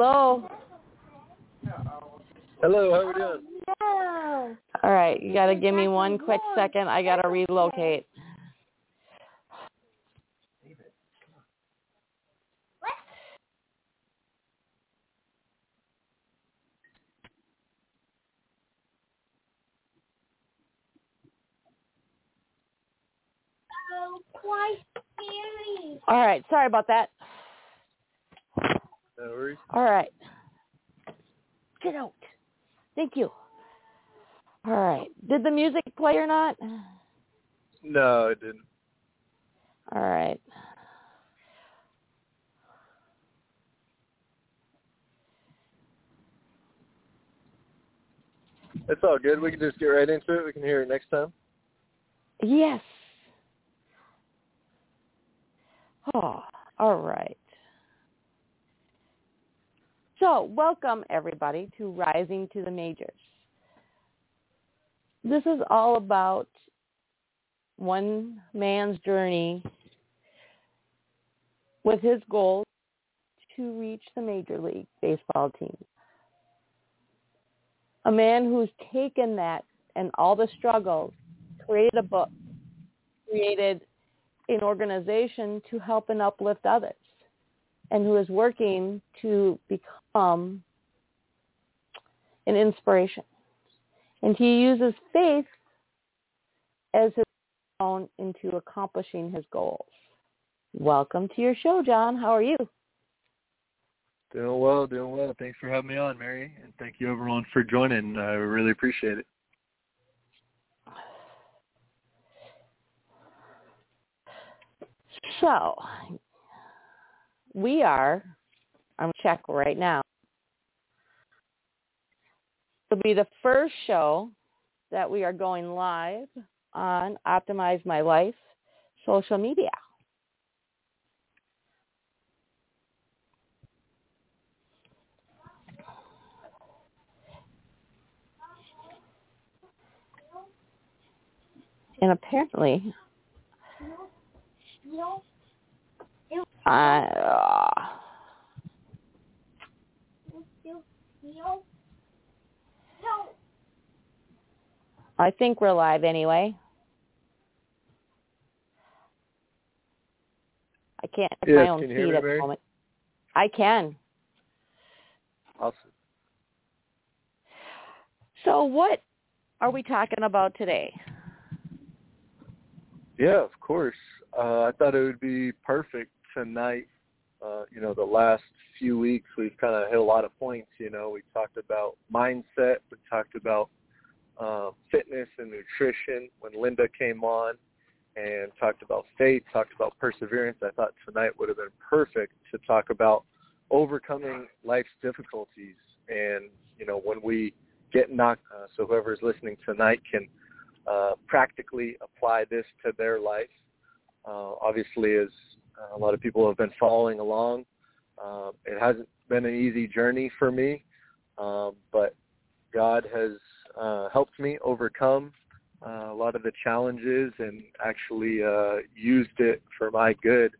Hello. Hello, how are we doing? Oh, no. All right, you got to give me one quick second. I got to relocate. Oh, quite scary. All right, sorry about that. No worries. All right. Get out. Thank you. All right. Did the music play or not? No, it didn't. All right. It's all good. We can just get right into it. We can hear it next time. Yes. Oh, all right. So, welcome everybody to Rising to the Majors. This is all about one man's journey with his goal to reach the Major League Baseball team. A man who's taken that and all the struggles, created a book, created an organization to help and uplift others, and who is working to become Um, an inspiration. And he uses faith as his own into accomplishing his goals. Welcome to your show, John. How are you? Doing well, doing well. Thanks for having me on, Mary, and thank you everyone for joining. I really appreciate it. So, we are, I'm check right now. It'll be the first show that we are going live on Optimize My Life social media. And apparently, I, uh, No. I think we're live anyway. I can't Yes, my own can feed at the moment. I can. Awesome. So what are we talking about today? Yeah, of course. Uh, I thought it would be perfect tonight. Uh, you know, the last few weeks we've kind of hit a lot of points. You know, we talked about mindset. We talked about uh, fitness and nutrition when Linda came on, and talked about faith. Talked about perseverance. I thought tonight would have been perfect to talk about overcoming life's difficulties. And you know, when we get knocked, uh, so whoever's listening tonight can uh, practically apply this to their life. Uh, obviously, as uh, a lot of people have been following along, uh, it hasn't been an easy journey for me, um, but God has uh, helped me overcome uh, a lot of the challenges and actually uh, used it for my good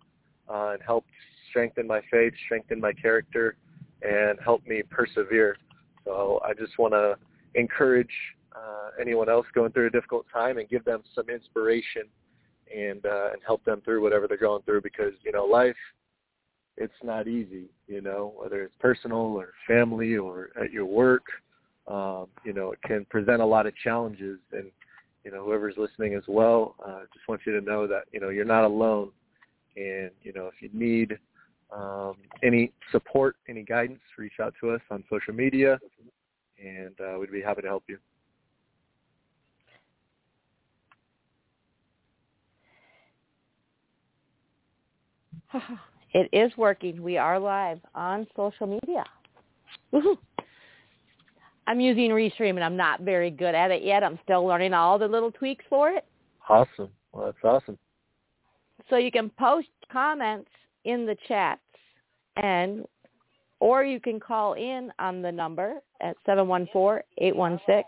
uh, and helped strengthen my faith, strengthen my character, and help me persevere. So I just want to encourage uh, anyone else going through a difficult time and give them some inspiration and uh, and help them through whatever they're going through because you know life it's not easy you know whether it's personal or family or at your work. Um, you know it can present a lot of challenges and you know whoever's listening as well uh, just want you to know that you know you're not alone. And you know if you need um, any support any guidance reach out to us on social media and uh, we'd be happy to help you it is working. We are live on social media. Woohoo. I'm using Restream and I'm not very good at it yet. I'm still learning all the little tweaks for it. awesome well that's awesome So you can post comments in the chats and or you can call in on the number at 714-816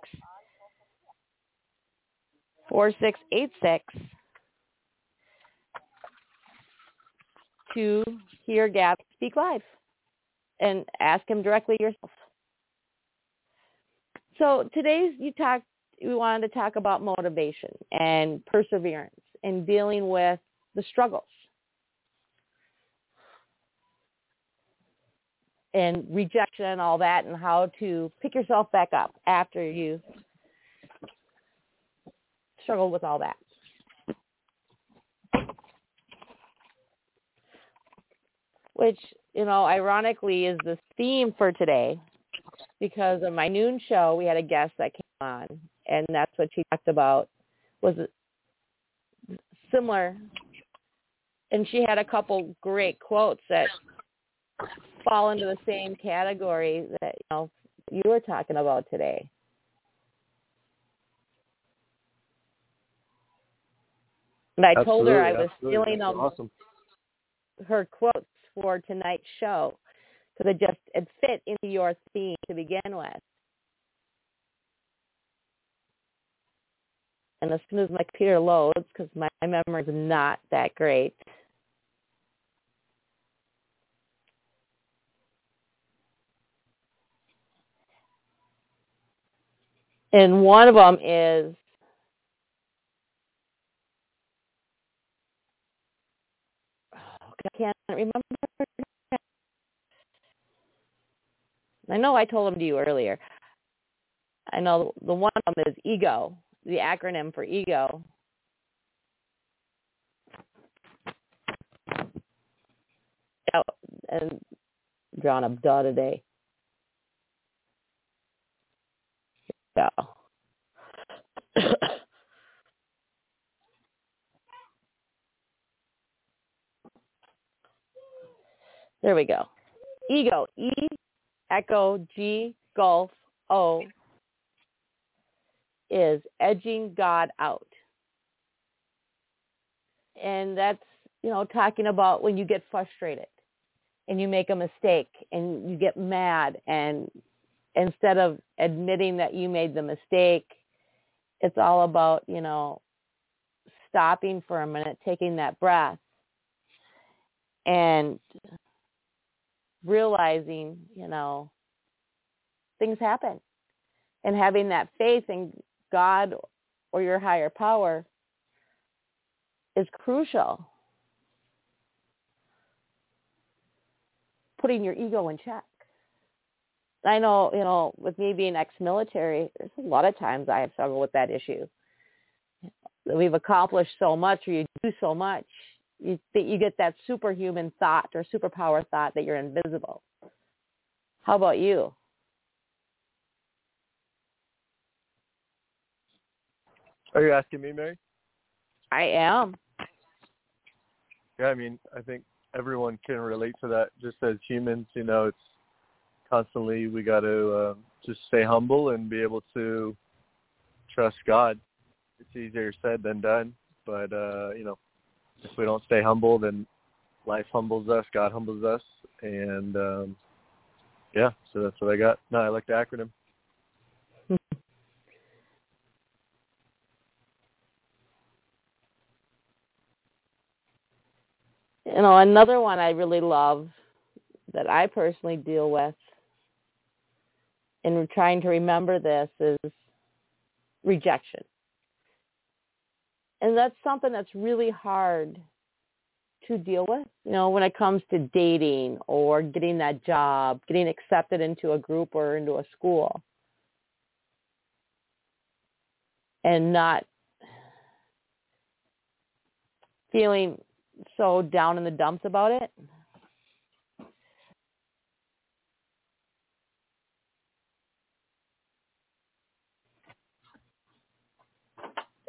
to hear Gab speak live. and ask him directly yourself. So today's you talk we wanted to talk about motivation and perseverance and dealing with the struggles and rejection and all that and how to pick yourself back up after you struggle with all that. Which, you know, ironically is the theme for today. Because of my noon show we had a guest that came on and that's what she talked about was similar. And she had a couple great quotes that fall into the same category that you know you were talking about today. And I told her I was stealing them awesome. her quotes for tonight's show because it just it fit into your theme to begin with. And as soon as my computer loads, because my memory is not that great, and one of them is I can't remember. I know I told them to you earlier. I know the one of them is ego, the acronym for ego. Oh, and drawing a duh today. Yeah. there we go. Ego. E Echo G Golf O is edging God out. And that's, you know, talking about when you get frustrated and you make a mistake and you get mad and instead of admitting that you made the mistake, it's all about, you know, stopping for a minute, taking that breath and realizing, you know, things happen. And having that faith in God or your higher power is crucial. Putting your ego in check. I know, you know, with me being ex-military, there's a lot of times I have struggled with that issue. We've accomplished so much, or you do so much, you think you get that superhuman thought or superpower thought that you're invisible. How about you? Are you asking me, Mary? I am. Yeah, I mean, I think everyone can relate to that. Just as humans, you know, it's constantly we got to uh, just stay humble and be able to trust God. It's easier said than done, but uh, you know, if we don't stay humble, then life humbles us, God humbles us, and um, yeah, so that's what I got. No, I like the acronym. you know, another one I really love that I personally deal with in trying to remember this is rejection. And that's something that's really hard to deal with, you know, when it comes to dating or getting that job, getting accepted into a group or into a school. And not feeling so down in the dumps about it.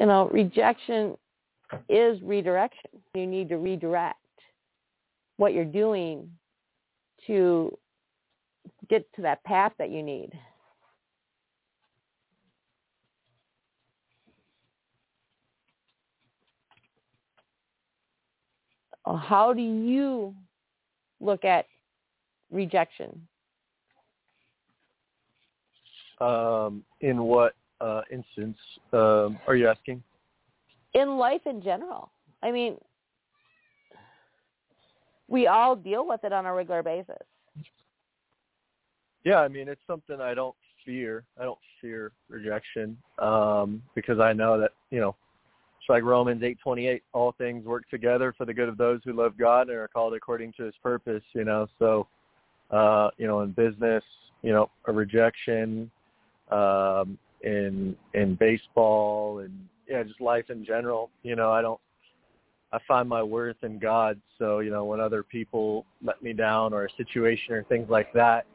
You know, rejection is redirection. You need to redirect what you're doing to get to that path that you need. How do you look at rejection? Um, in what uh, instance um, are you asking? In life in general. I mean, we all deal with it on a regular basis. Yeah, I mean, it's something I don't fear. I don't fear rejection um, because I know that you know it's like Romans eight twenty eight. All things work together for the good of those who love God and are called according to His purpose. You know, so uh, you know, in business, you know, a rejection, um, in in baseball, and yeah, just life in general. You know, I don't. I find my worth in God. So you know, when other people let me down or a situation or things like that,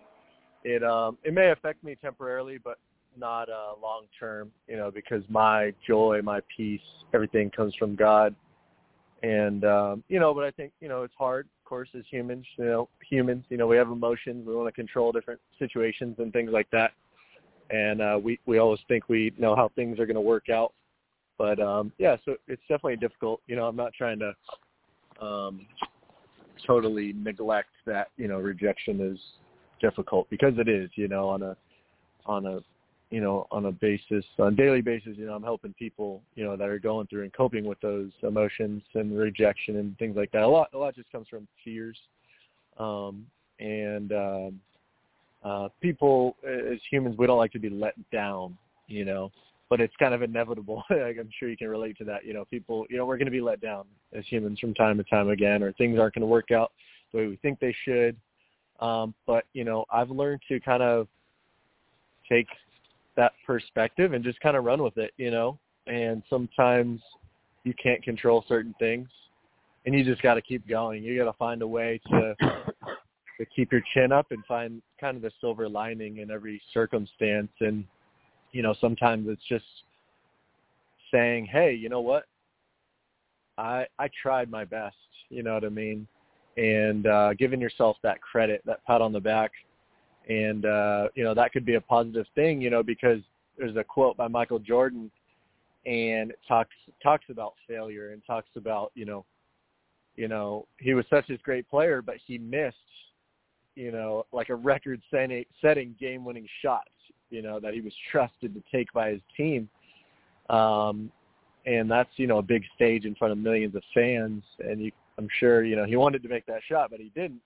it um it may affect me temporarily, but not uh long term, you know, because my joy, my peace, everything comes from God. And um, you know, but I think, you know, it's hard, of course, as humans, you know, humans, you know, we have emotions, we want to control different situations and things like that. And uh we we always think we know how things are going to work out. But um yeah, so it's definitely difficult. You know, I'm not trying to um totally neglect that, you know, rejection is difficult because it is, you know, on a on a you know, on a basis on a daily basis, you know, I'm helping people, you know, that are going through and coping with those emotions and rejection and things like that. A lot a lot just comes from fears. Um and um uh people as humans we don't like to be let down, you know. But it's kind of inevitable. I'm sure you can relate to that. You know, people, you know, we're going to be let down as humans from time to time again, or things aren't going to work out the way we think they should um, but you know, I've learned to kind of take that perspective and just kind of run with it, you know. And sometimes you can't control certain things, and you just got to keep going. You got to find a way to to keep your chin up and find kind of the silver lining in every circumstance. And you know, sometimes it's just saying, "Hey, you know what? I I tried my best." You know what I mean? and uh, giving yourself that credit, that pat on the back, and uh, you know that could be a positive thing, you know, because there's a quote by Michael Jordan, and it talks talks about failure and talks about you know, you know he was such a great player, but he missed, you know, like a record setting setting game winning shots, you know, that he was trusted to take by his team. Um, and that's you know a big stage in front of millions of fans, and you I'm sure you know he wanted to make that shot, but he didn't.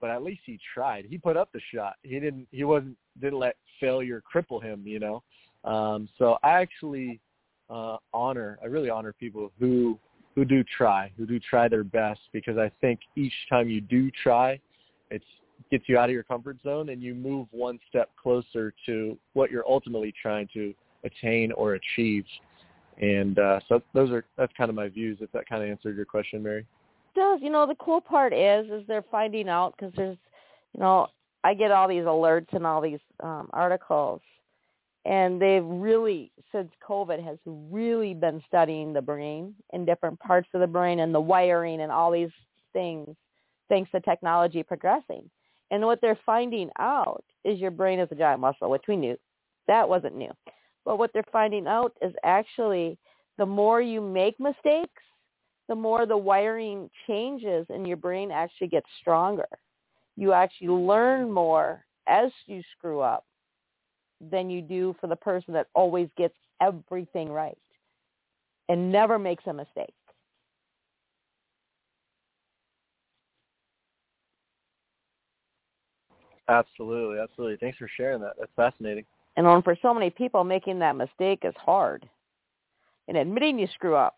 But at least he tried. He put up the shot. He didn't. He wasn't. Didn't let failure cripple him. You know. Um, so I actually uh, honor. I really honor people who who do try, who do try their best, because I think each time you do try, it gets you out of your comfort zone and you move one step closer to what you're ultimately trying to attain or achieve. And uh, so those are that's kind of my views. If that kind of answered your question, Mary does. You know, the cool part is, is they're finding out because there's, you know, I get all these alerts and all these um, articles, and they've really, since COVID, has really been studying the brain in different parts of the brain and the wiring and all these things, thanks to technology progressing. And what they're finding out is your brain is a giant muscle, which we knew. That wasn't new. But what they're finding out is actually the more you make mistakes, the more the wiring changes and your brain actually gets stronger. You actually learn more as you screw up than you do for the person that always gets everything right and never makes a mistake. Absolutely, absolutely. Thanks for sharing that. That's fascinating. And for so many people, making that mistake is hard. And admitting you screw up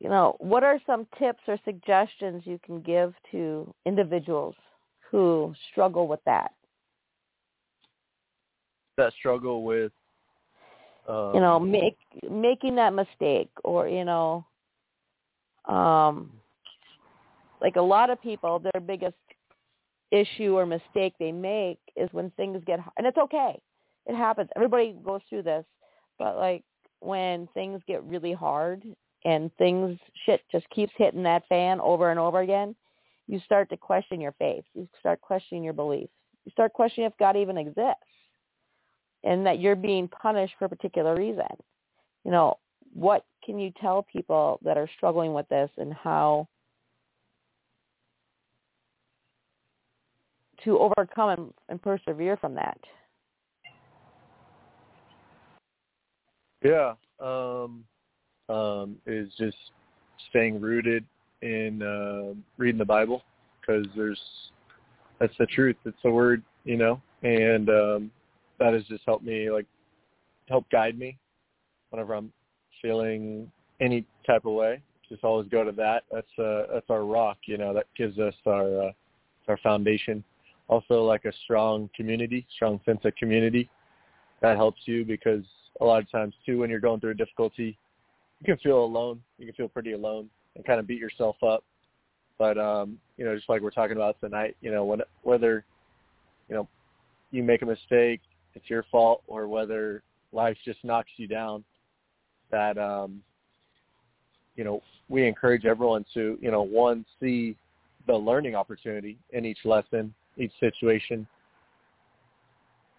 you know, what are some tips or suggestions you can give to individuals who struggle with that? That struggle with, um, you know, make making that mistake, or you know, um, like a lot of people, their biggest issue or mistake they make is when things get, and it's okay, it happens. Everybody goes through this, but like when things get really hard and things shit just keeps hitting that fan over and over again, you start to question your faith. You start questioning your beliefs. You start questioning if God even exists and that you're being punished for a particular reason. You know, what can you tell people that are struggling with this and how to overcome and, and persevere from that? Yeah, um, um, is just staying rooted in uh, reading the Bible because there's that's the truth. It's the word, you know, and um, that has just helped me like help guide me whenever I'm feeling any type of way. Just always go to that. That's uh, that's our rock, you know. That gives us our uh, our foundation. Also, like a strong community, strong sense of community. That helps you because a lot of times too, when you're going through a difficulty, you can feel alone. You can feel pretty alone and kind of beat yourself up. But um, you know, just like we're talking about tonight, you know, when, whether you know you make a mistake, it's your fault, or whether life just knocks you down, that um, you know we encourage everyone to you know one see the learning opportunity in each lesson, each situation,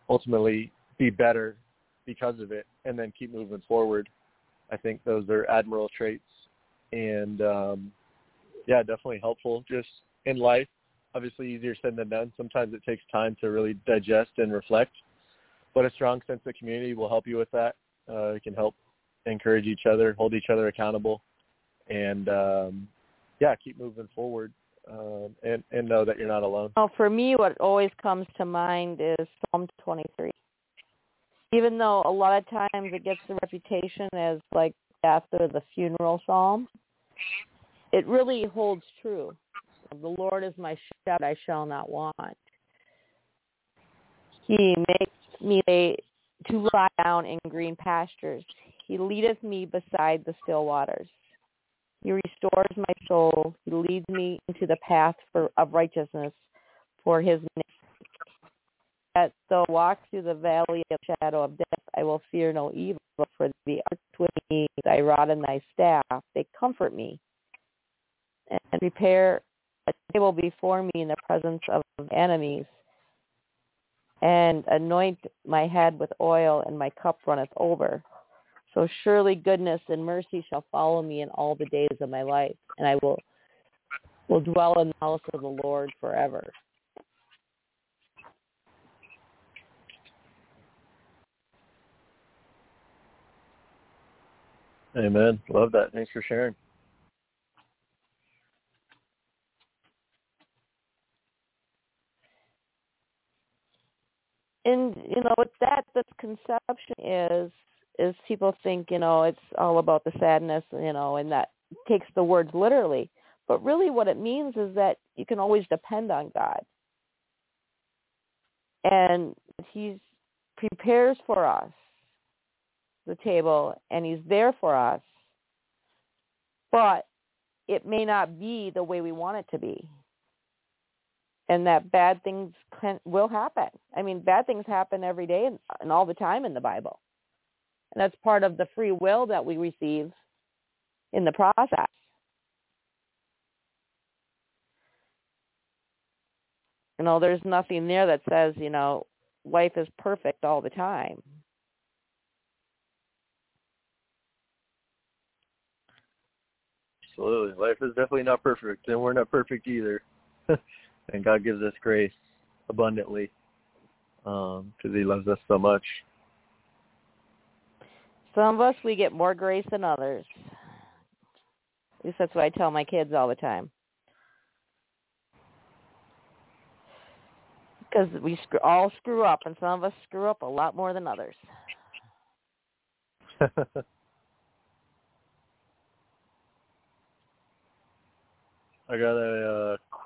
ultimately be better because of it, and then keep moving forward. I think those are admirable traits and um, yeah, definitely helpful just in life. Obviously, easier said than done. Sometimes it takes time to really digest and reflect, but a strong sense of community will help you with that. Uh, it can help encourage each other, hold each other accountable, and um, yeah, keep moving forward. Um, and, and know that you're not alone. Well, for me, what always comes to mind is Psalm 23. Even though a lot of times it gets the reputation as like after the funeral psalm, it really holds true. The Lord is my shepherd, I shall not want. He makes me to lie down in green pastures. He leadeth me beside the still waters. He restores my soul. He leads me into the path for, of righteousness for his name. That though I walk through the valley of shadow of death, I will fear no evil, for the art with me, thy rod and thy staff, they comfort me. And prepare a table before me in the presence of enemies. And anoint my head with oil, and my cup runneth over. So surely goodness and mercy shall follow me in all the days of my life, and I will will dwell in the house of the Lord forever. Amen. Love that. Thanks for sharing. And you know, with that, the conception is is people think you know it's all about the sadness, you know, and that takes the words literally. But really, what it means is that you can always depend on God, and He prepares for us the table and he's there for us, but it may not be the way we want it to be. And that bad things can, will happen. I mean, bad things happen every day and, and all the time in the Bible. And that's part of the free will that we receive in the process. You know, there's nothing there that says, you know, life is perfect all the time. Absolutely. Life is definitely not perfect, and we're not perfect either. and God gives us grace abundantly because um, He loves us so much. Some of us, we get more grace than others. At least that's what I tell my kids all the time. Because we all screw up, and some of us screw up a lot more than others. I got a uh,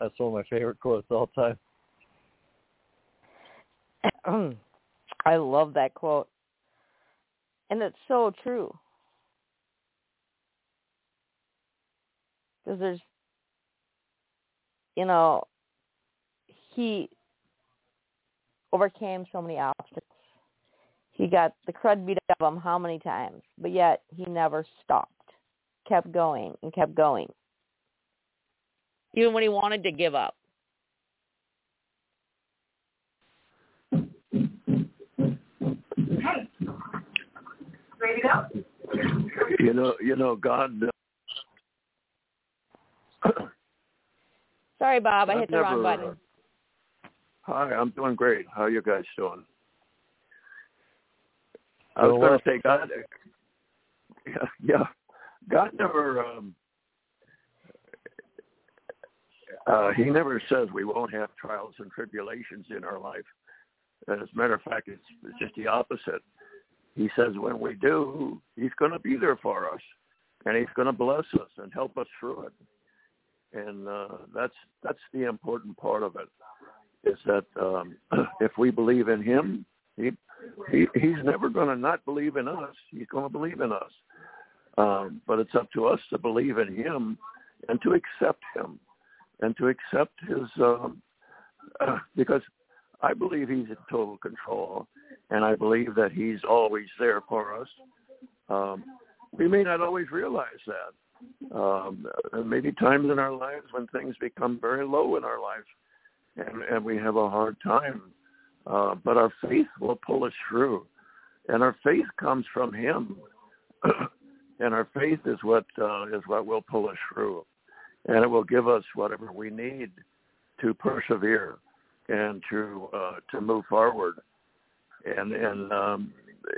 That's one of my favorite quotes all time. I love that quote. And it's so true. Because there's, you know, he overcame so many obstacles. He got the crud beat out of him how many times, but yet he never stopped. Kept going and kept going. Even when he wanted to give up. Ready to go? You know, you know, God. Sorry, Bob, I I've hit the wrong button. uh, Hi, I'm doing great. How are you guys doing? I was going to say God. Yeah, yeah. God never. Um, uh, he never says we won't have trials and tribulations in our life. As a matter of fact, it's, it's just the opposite. He says when we do, He's going to be there for us, and He's going to bless us and help us through it. And uh, that's that's the important part of it is that um, if we believe in him, he, he he's never going to not believe in us. He's going to believe in us. Um, but it's up to us to believe in him and to accept him and to accept his um, because I believe he's in total control and I believe that he's always there for us. Um, we may not always realize that. Um, there may be times in our lives when things become very low in our life and, and we have a hard time. Uh, but our faith will pull us through, and our faith comes from Him, and our faith is what uh, is what will pull us through, and it will give us whatever we need to persevere and to uh, to move forward. And and um,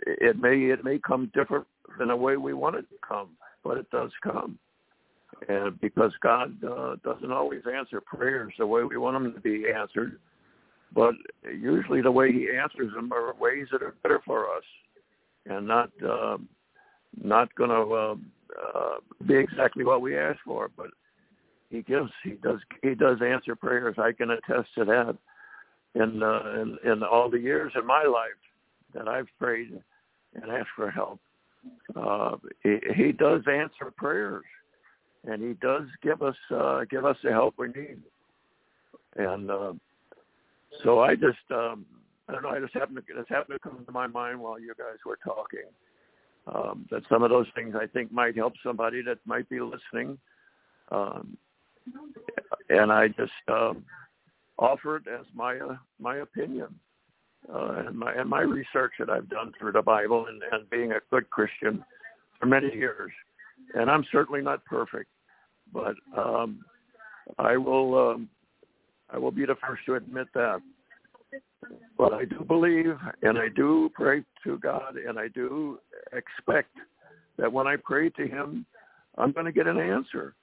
it may it may come different than the way we want it to come, but it does come and because God uh, doesn't always answer prayers the way we want them to be answered, but usually the way He answers them are ways that are better for us, and not uh, not going to uh, uh, be exactly what we ask for. But He gives, He does, He does answer prayers. I can attest to that. In uh, in, in all the years in my life that I've prayed and asked for help, uh, he, he does answer prayers and he does give us uh, give us the help we need. And uh, so I just um, I don't know. I just happened to just happened to come to my mind while you guys were talking um, that some of those things I think might help somebody that might be listening. Um, and I just um, offer it as my uh, my opinion uh, and my and my research that I've done through the Bible and, and being a good Christian for many years. And I'm certainly not perfect, but um, I will um, I will be the first to admit that. But I do believe and I do pray to God and I do expect that when I pray to Him, I'm going to get an answer.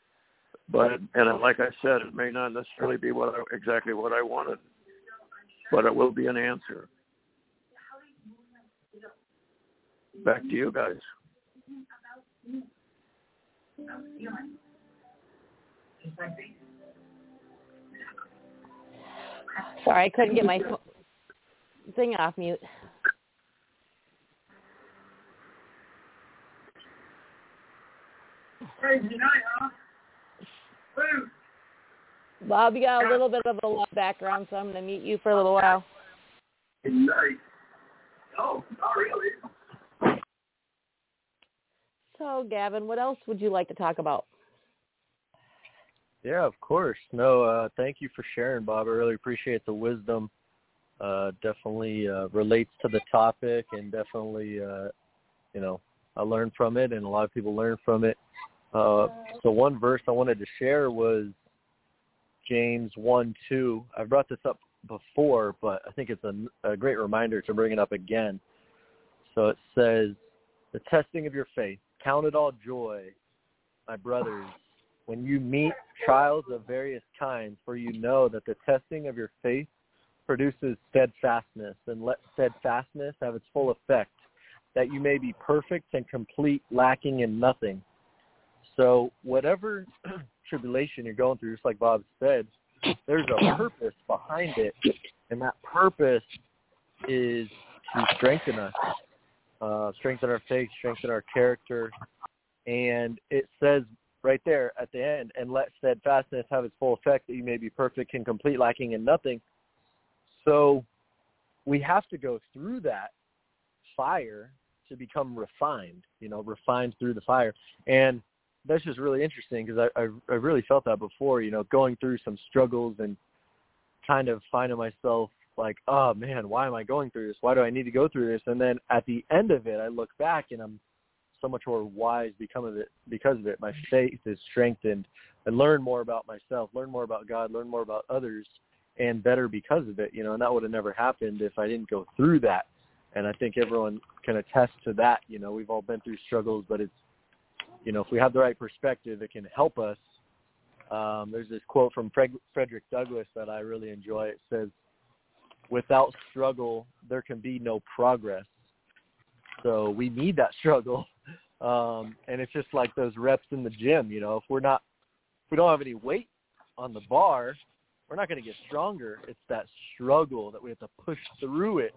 But and like I said, it may not necessarily be what I, exactly what I wanted, but it will be an answer. Back to you guys. Sorry, I couldn't get my thing off mute. Crazy night, huh? Bob, you got a little bit of a loud background, so I'm going to mute you for a little while. Night. No, not really. So, Gavin, what else would you like to talk about? Yeah, of course. No, uh, thank you for sharing, Bob. I really appreciate the wisdom. Uh, definitely uh, relates to the topic, and definitely, uh, you know, I learned from it, and a lot of people learn from it. Uh, so one verse I wanted to share was James one two. I've brought this up before, but I think it's a, a great reminder to bring it up again. So it says, "The testing of your faith, count it all joy, my brothers." when you meet trials of various kinds, for you know that the testing of your faith produces steadfastness, and let steadfastness have its full effect, that you may be perfect and complete, lacking in nothing. So whatever tribulation you're going through, just like Bob said, there's a purpose behind it, and that purpose is to strengthen us, uh, strengthen our faith, strengthen our character, and it says right there at the end, and let steadfastness have its full effect that you may be perfect and complete, lacking in nothing. So we have to go through that fire to become refined, you know, refined through the fire. And that's just really interesting because I, I I really felt that before, you know, going through some struggles and kind of finding myself like, oh man, why am I going through this? Why do I need to go through this? And then at the end of it, I look back and I'm so much more wise because of it. Because of it, my faith is strengthened. I learn more about myself, learn more about God, learn more about others, and better because of it. You know, and that would have never happened if I didn't go through that. And I think everyone can attest to that. You know, we've all been through struggles, but it's, you know, if we have the right perspective, it can help us. Um, there's this quote from Frederick Douglass that I really enjoy. It says, without struggle, there can be no progress. So we need that struggle. Um, and it's just like those reps in the gym, you know, if we're not, if we don't have any weight on the bar, we're not going to get stronger. It's that struggle that we have to push through it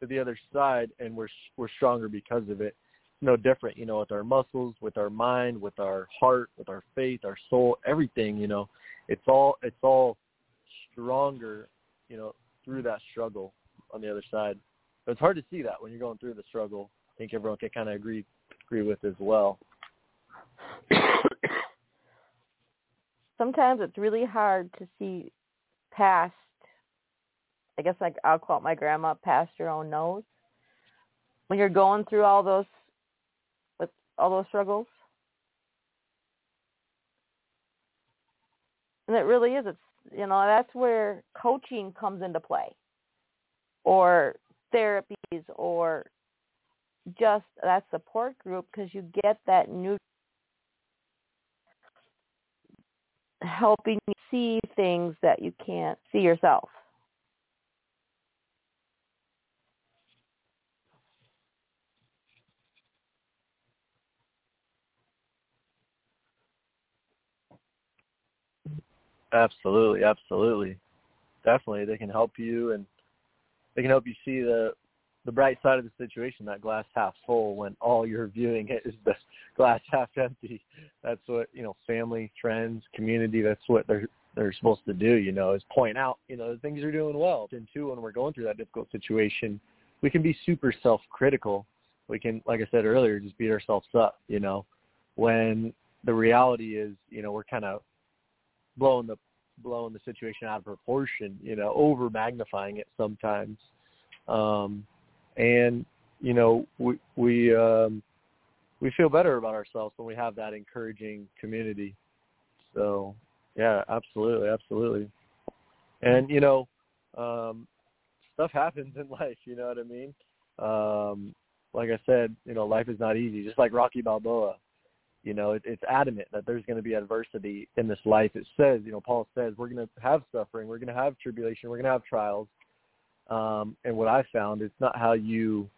to the other side, and we're we're stronger because of it. No different, you know, with our muscles, with our mind, with our heart, with our faith, our soul, everything. You know, it's all it's all stronger, you know, through that struggle on the other side. But it's hard to see that when you're going through the struggle. I think everyone can kind of agree agree with as well. Sometimes it's really hard to see past. I guess like I'll quote my grandma, past your own nose. When you're going through all those all those struggles. And it really is. It's you know, that's where coaching comes into play or therapies or just that support group because you get that new helping you see things that you can't see yourself. Absolutely, absolutely. Definitely. They can help you and they can help you see the the bright side of the situation, that glass half full when all you're viewing it is the glass half empty. That's what, you know, family, friends, community, that's what they're they're supposed to do, you know, is point out, you know, the things are doing well. And two, when we're going through that difficult situation, we can be super self critical. We can, like I said earlier, just beat ourselves up, you know, when the reality is, you know, we're kind of blowing the blowing the situation out of proportion, you know, over magnifying it sometimes. Um, and you know, we we um, we feel better about ourselves when we have that encouraging community. So, yeah, absolutely, absolutely. And you know, um, stuff happens in life. You know what I mean? Um, like I said, you know, life is not easy. Just like Rocky Balboa, you know, it, it's adamant that there's going to be adversity in this life. It says, you know, Paul says we're going to have suffering, we're going to have tribulation, we're going to have trials. Um, and what I found, it's not how you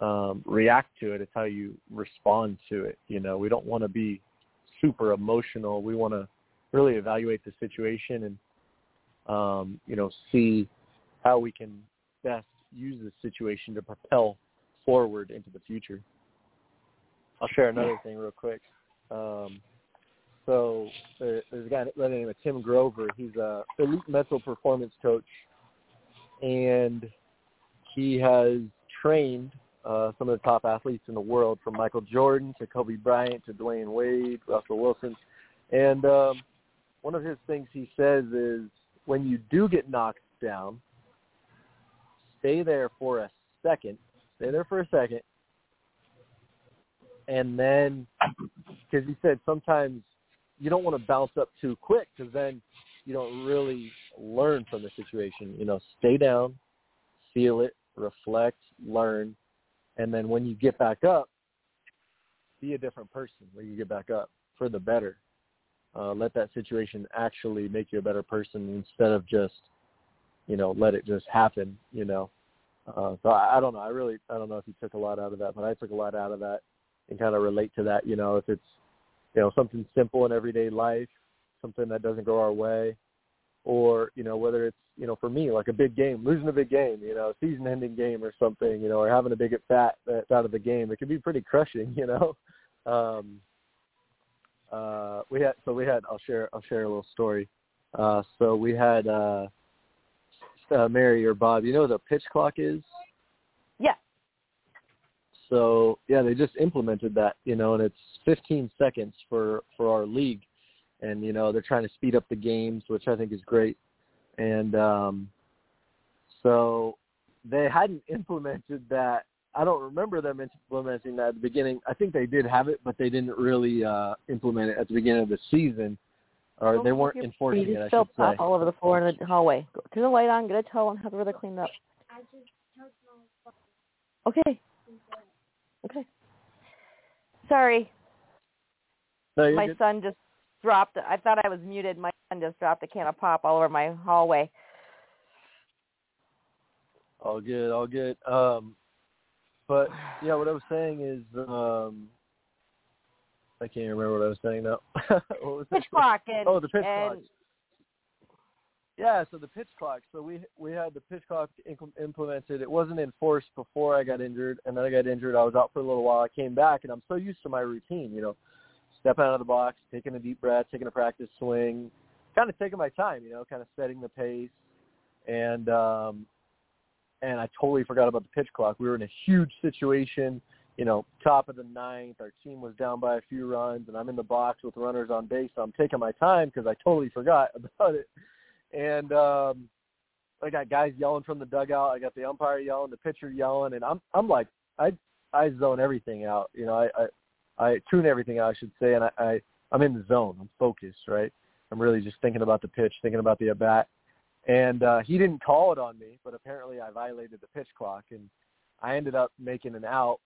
um, react to it; it's how you respond to it. You know, we don't want to be super emotional. We want to really evaluate the situation and, um, you know, see how we can best use the situation to propel forward into the future. I'll share another thing real quick. Um, so there, there's a guy by the name of Tim Grover. He's a elite mental performance coach, and he has trained uh, some of the top athletes in the world, from Michael Jordan to Kobe Bryant to Dwyane Wade, Russell Wilson. And um, one of his things he says is, when you do get knocked down, stay there for a second. Stay there for a second and then because he said sometimes you don't want to bounce up too quick because then you don't really learn from the situation. You know, stay down, feel it, reflect, learn, and then when you get back up, be a different person when you get back up for the better. Uh, let that situation actually make you a better person instead of just, you know, let it just happen. You know, uh, so I, I don't know. I really I don't know if you took a lot out of that, but I took a lot out of that and kind of relate to that. You know, if it's you know something simple in everyday life, something that doesn't go our way, or you know whether it's you know for me like a big game, losing a big game, you know, season-ending game or something, you know, or having a big at bat that's out of the game, it can be pretty crushing. You know. Um, uh, we had so we had I'll share I'll share a little story. Uh, so we had uh, uh, Mary or Bob. You know what the pitch clock is? Yeah. So yeah, they just implemented that, you know, and it's 15 seconds for for our league, and you know they're trying to speed up the games, which I think is great. And um, so they hadn't implemented that. I don't remember them implementing that at the beginning. I think they did have it, but they didn't really uh, implement it at the beginning of the season, or they weren't enforcing it. I still should pop say. all over the floor in the hallway. Go, turn the light on, get a towel, and have it really cleaned up. Okay. Okay. Sorry, No, my good. son just dropped. I thought I was muted. My son just dropped a can of pop all over my hallway. All good, all good. Um, but yeah, what I was saying is, um, I can't remember what I was saying now. what was it? Pitch clock and Oh, the pitch and clock. Yeah, so the pitch clock. So we we had the pitch clock inc- implemented. It wasn't enforced before I got injured, and then I got injured. I was out for a little while. I came back, and I'm so used to my routine. You know, stepping out of the box, taking a deep breath, taking a practice swing, kind of taking my time. You know, kind of setting the pace, and um, and I totally forgot about the pitch clock. We were in a huge situation. You know, top of the ninth, our team was down by a few runs, and I'm in the box with runners on base. So I'm taking my time because I totally forgot about it and um I got guys yelling from the dugout. I got the umpire yelling, the pitcher yelling, and I'm I'm like I I zone everything out. You know, I I, I tune everything out, I should say, and I, I I'm in the zone. I'm focused, right? I'm really just thinking about the pitch, thinking about the at bat. And uh he didn't call it on me, but apparently I violated the pitch clock and I ended up making an out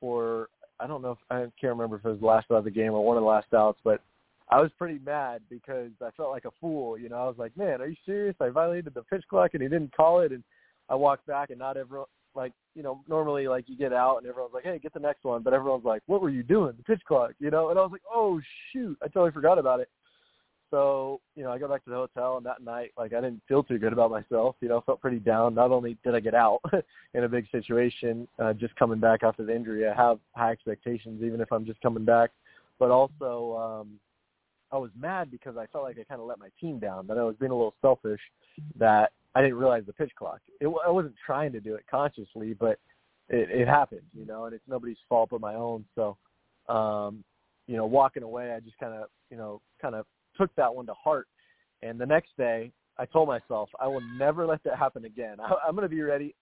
for I don't know if I can't remember if it was the last out of the game or one of the last outs, but I was pretty mad because I felt like a fool. You know, I was like, man, are you serious? I violated the pitch clock and he didn't call it. And I walked back and not everyone, like, you know, normally like you get out and everyone's like, hey, get the next one. But everyone's like, what were you doing? The pitch clock, you know? And I was like, oh, shoot. I totally forgot about it. So, you know, I go back to the hotel and that night, like, I didn't feel too good about myself. You know, felt pretty down. Not only did I get out in a big situation, uh, just coming back after the injury, I have high expectations, even if I'm just coming back. But also, um, I was mad because I felt like I kind of let my team down. That I was being a little selfish. That I didn't realize the pitch clock. It, I wasn't trying to do it consciously, but it, it happened, you know, and it's nobody's fault but my own. So, um, you know, walking away, I just kind of, you know, kind of took that one to heart. And the next day, I told myself I will never let that happen again. I, I'm going to be ready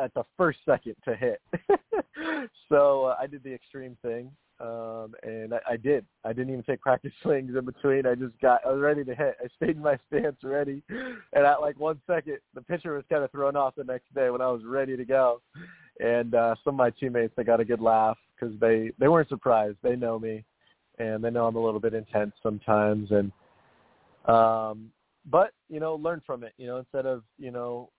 at the first second to hit. so uh, I did the extreme thing um, and I, I did. I didn't even take practice swings in between. I just got. I was ready to hit. I stayed in my stance, ready, and at like one second, the pitcher was kind of thrown off the next day when I was ready to go. And uh, some of my teammates, they got a good laugh because they they weren't surprised. They know me, and they know I'm a little bit intense sometimes. And um, but you know, learn from it. You know, instead of you know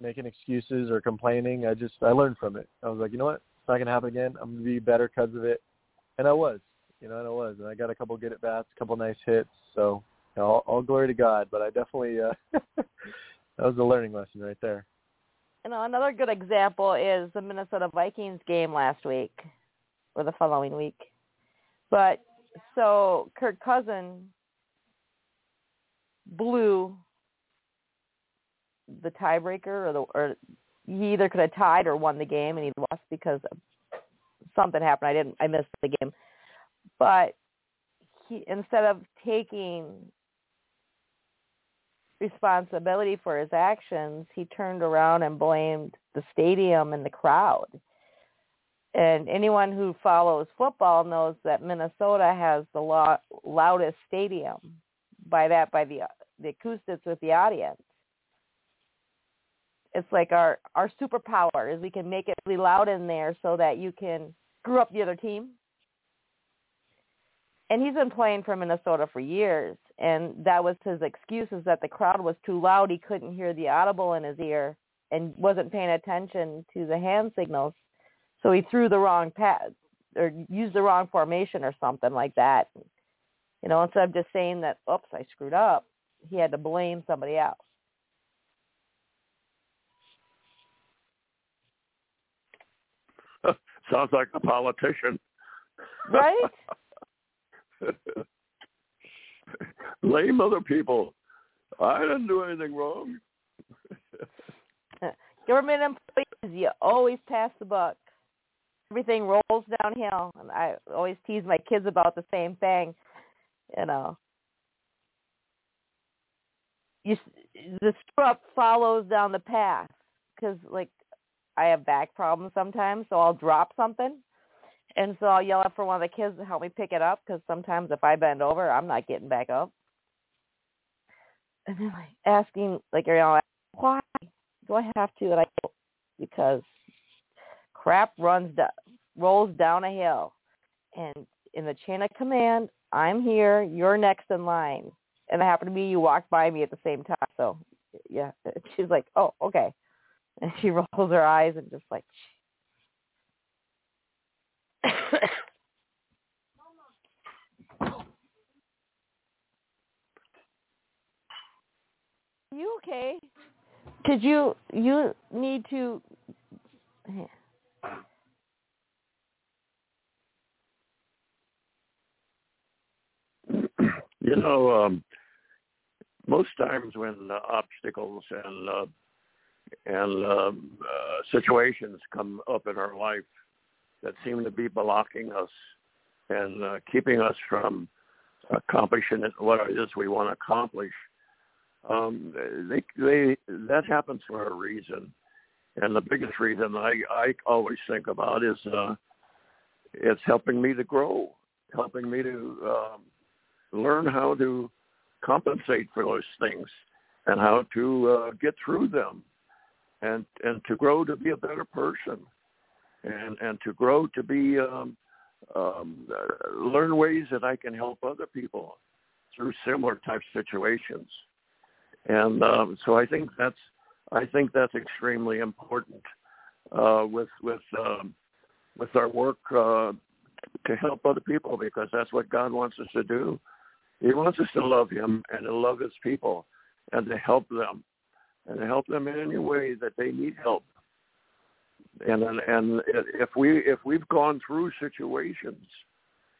making excuses or complaining, I just I learned from it. I was like, you know what, it's not gonna happen again. I'm gonna be better because of it and I was, you know, and I was, and I got a couple good at bats, a couple nice hits. So, you know, all, all glory to God. But I definitely uh, that was a learning lesson right there. You know, another good example is the Minnesota Vikings game last week or the following week. But so Kirk Cousin blew the tiebreaker or the or he either could have tied or won the game and he lost because of something happened. I didn't I missed the game. But he instead of taking responsibility for his actions, he turned around and blamed the stadium and the crowd. And anyone who follows football knows that Minnesota has the lo- loudest stadium. By that, by the the acoustics with the audience. It's like our our superpower is we can make it really loud in there so that you can screw up the other team. And he's been playing for Minnesota for years, and that was his excuse is that the crowd was too loud. He couldn't hear the audible in his ear and wasn't paying attention to the hand signals. So he threw the wrong pass or used the wrong formation or something like that. You know, instead of just saying that, oops, I screwed up, he had to blame somebody else. Sounds like a politician. Right? Blame other people. I didn't do anything wrong. Government employees, you always pass the buck. everything rolls downhill. And I always tease my kids about the same thing. You know, you the screw up follows down the path because like I have back problems sometimes, so I'll drop something, and so I'll yell out for one of the kids to help me pick it up because sometimes if I bend over, I'm not getting back up. And then like asking, like you know, why do I have to? And I go, because crap runs down, rolls down a hill, and in the chain of command, I'm here, you're next in line, and it happened to be you walked by me at the same time. So yeah, she's like, oh, okay, and she rolls her eyes and just like. you okay? Did you you need to? You know, um, most times when uh, obstacles and uh, and um, uh, situations come up in our life that seem to be blocking us and uh, keeping us from accomplishing what it is we want to accomplish, um, they, they, that happens for a reason. And the biggest reason I, I always think about is uh, it's helping me to grow, helping me to um, learn how to compensate for those things and how to uh, get through them and and to grow to be a better person and and to grow to be um, um, learn ways that I can help other people through similar type situations. And um, so I think that's I think that's extremely important uh, with with um, with our work uh, to help other people because that's what God wants us to do. He wants us to love Him and to love His people and to help them and to help them in any way that they need help. And and if we if we've gone through situations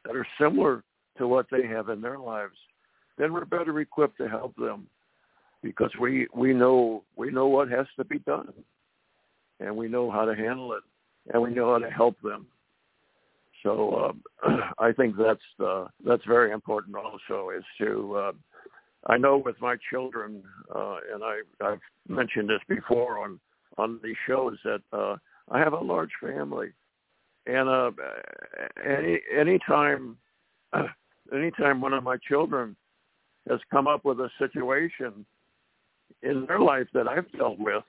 that are similar to what they have in their lives, then we're better equipped to help them because we we know we know what has to be done, and we know how to handle it, and we know how to help them. So um, I think that's uh, that's very important. Also, is to uh, I know with my children, uh, and I, I've mentioned this before on on these shows that uh, I have a large family, and uh, any time anytime anytime one of my children has come up with a situation in their life that I've dealt with,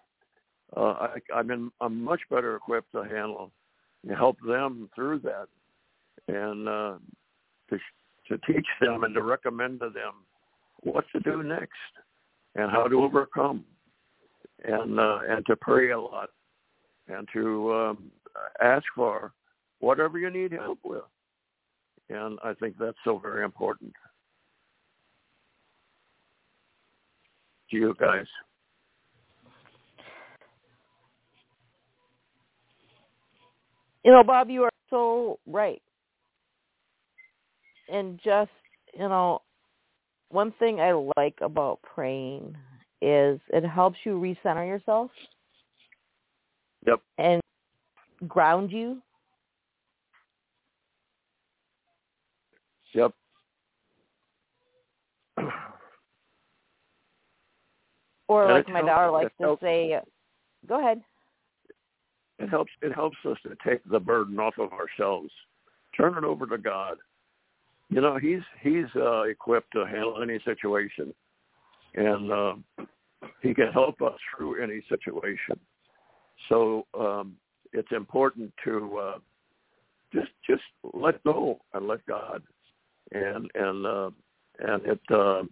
uh, I, I'm in, I'm much better equipped to handle and help them through that, and uh, to to teach them and to recommend to them what to do next and how to overcome, and uh, and to pray a lot, and to um, ask for whatever you need help with, and I think that's so very important. to you guys. You know, Bob, you are so right. And just, you know, one thing I like about praying is it helps you recenter yourself. Yep. And ground you. Yep. Or like my helps, daughter likes to helps, say, "Go ahead." It helps. It helps us to take the burden off of ourselves, turn it over to God. You know, He's He's uh, equipped to handle any situation, and uh, He can help us through any situation. So um, it's important to uh, just just let go and let God, and and uh, and it. Uh,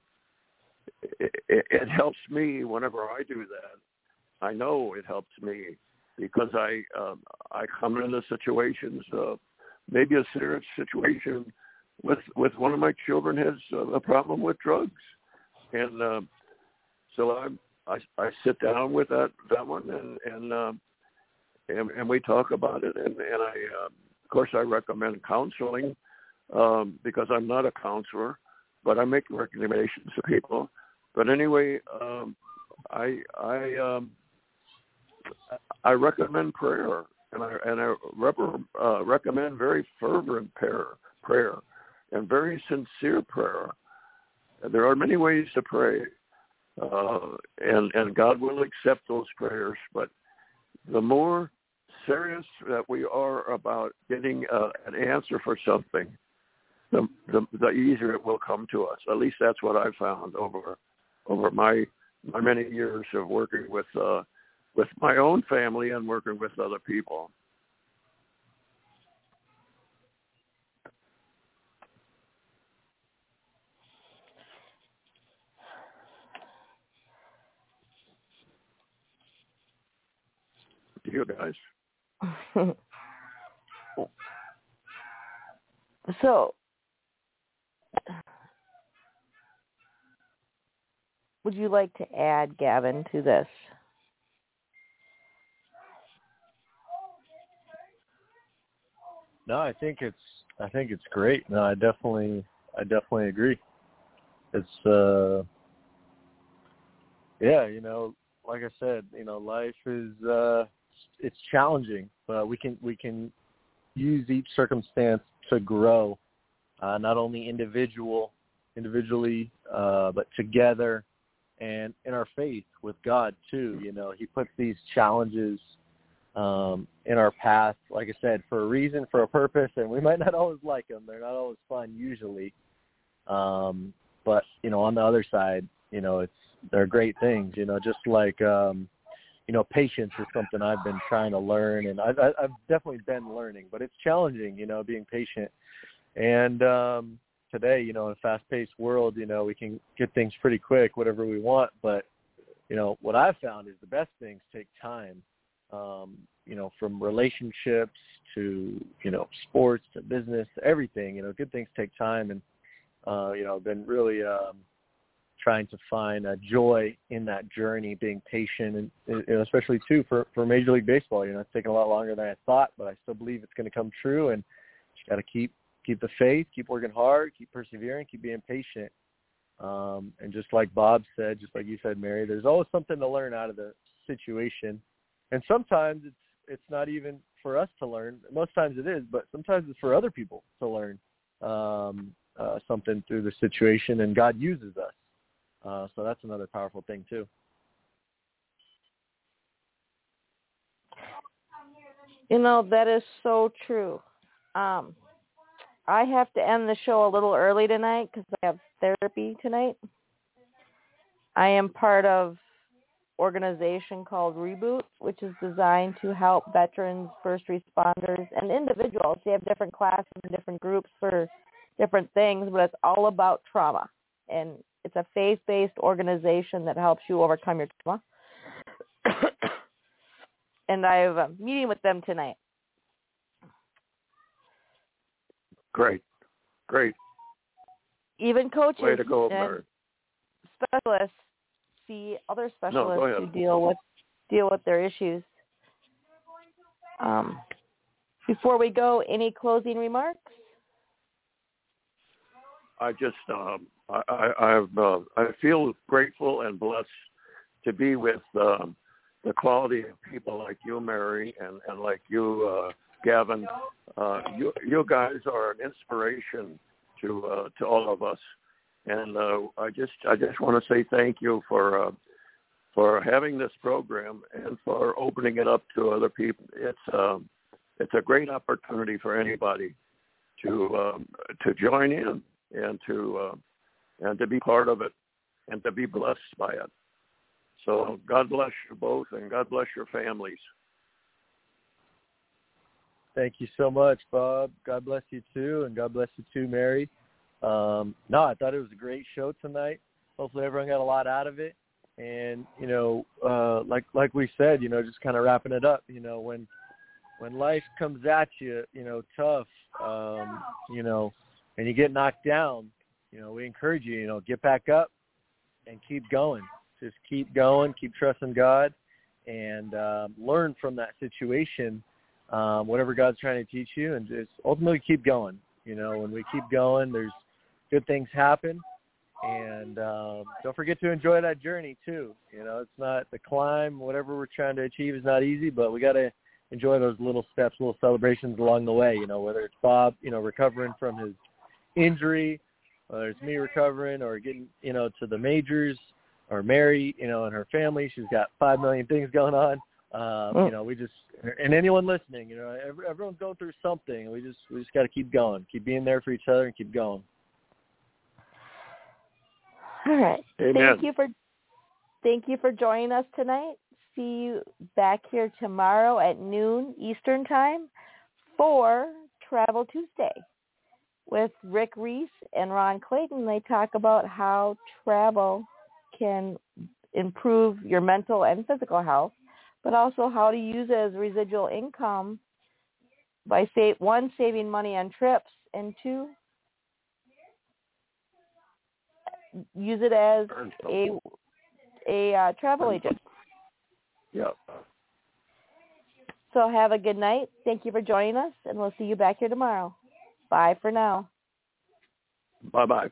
it, it helps me whenever I do that. I know it helps me because I um, I come into situations, uh, maybe a serious situation with with one of my children has a problem with drugs, and uh, so I, I I sit down with that that one and and uh, and, and we talk about it, and and I uh, of course I recommend counseling um, because I'm not a counselor, but I make recommendations to people. But anyway, um, I I um, I recommend prayer. And I and I rep- uh, recommend very fervent prayer, prayer, and very sincere prayer. There are many ways to pray, uh, and and God will accept those prayers. But the more serious that we are about getting uh, an answer for something, the, the the easier it will come to us. At least that's what I've found over over my my many years of working with uh, with my own family and working with other people. You guys. so would you like to add Gavin to this? No, I think it's I think it's great. No, I definitely I definitely agree. It's uh yeah, you know, like I said, you know, life is uh it's challenging, but we can we can use each circumstance to grow, uh not only individual individually, uh but together and in our faith with God too, you know. He puts these challenges um, in our path, like I said, for a reason, for a purpose, and we might not always like them. They're not always fun usually. Um, but, you know, on the other side, you know, it's, they're great things, you know, just like, um, you know, patience is something I've been trying to learn and I've, I've definitely been learning, but it's challenging, you know, being patient. And, um, today, you know, in a fast paced world, you know, we can get things pretty quick, whatever we want, but, you know, what I've found is the best things take time um, you know, from relationships to, you know, sports to business to everything, you know, good things take time and, uh, you know, been really, um, trying to find a joy in that journey, being patient and, and especially too for, for Major League Baseball, you know, it's taken a lot longer than I thought, but I still believe it's going to come true and just got to keep, keep the faith, keep working hard, keep persevering, keep being patient. Um, and just like Bob said, just like you said, Mary, there's always something to learn out of the situation and sometimes it's it's not even for us to learn. Most times it is, but sometimes it's for other people to learn um, uh, something through the situation, and God uses us. Uh, so that's another powerful thing too. You know that is so true. Um, I have to end the show a little early tonight because I have therapy tonight. I am part of organization called Reboot, which is designed to help veterans, first responders, and individuals. They have different classes and different groups for different things, but it's all about trauma. And it's a faith-based organization that helps you overcome your trauma. and I have a meeting with them tonight. Great, great. Even coaches Way to go, and specialists see other specialists no, who deal with deal with their issues. Um, before we go, any closing remarks? I just um, I I uh, I feel grateful and blessed to be with um, the quality of people like you, Mary, and and like you, uh, Gavin. Uh, you you guys are an inspiration to uh, to all of us and uh, I just I just want to say thank you for uh, for having this program and for opening it up to other people. It's um, it's a great opportunity for anybody to um, to join in and to uh, and to be part of it and to be blessed by it. So God bless you both and God bless your families. Thank you so much, Bob. God bless you too, and God bless you too, Mary. Um, no, I thought it was a great show tonight. Hopefully, everyone got a lot out of it. And you know, uh, like like we said, you know, just kind of wrapping it up. You know, when when life comes at you, you know, tough, um, you know, and you get knocked down, you know, we encourage you, you know, get back up and keep going. Just keep going, keep trusting God, and um, learn from that situation, um, whatever God's trying to teach you, and just ultimately keep going. You know, when we keep going, there's good things happen. And um, don't forget to enjoy that journey too. You know, it's not the climb, whatever we're trying to achieve is not easy, but we got to enjoy those little steps, little celebrations along the way. You know, whether it's Bob, you know, recovering from his injury, whether it's me recovering or getting, you know, to the majors, or Mary, you know, and her family. She's got five million things going on. Um, Mm. You know, we just and anyone listening, you know, every, everyone's going through something. We just we just got to keep going, keep being there for each other, and keep going. All right. Amen. Thank you for thank you for joining us tonight. See you back here tomorrow at noon Eastern time for Travel Tuesday with Rick Reese and Ron Clayton. They talk about how travel can improve your mental and physical health, but also how to use it as residual income by sa- one saving money on trips and two use it as a a uh, travel agent. Yep. So have a good night. Thank you for joining us, and we'll see you back here tomorrow. Bye for now. Bye bye.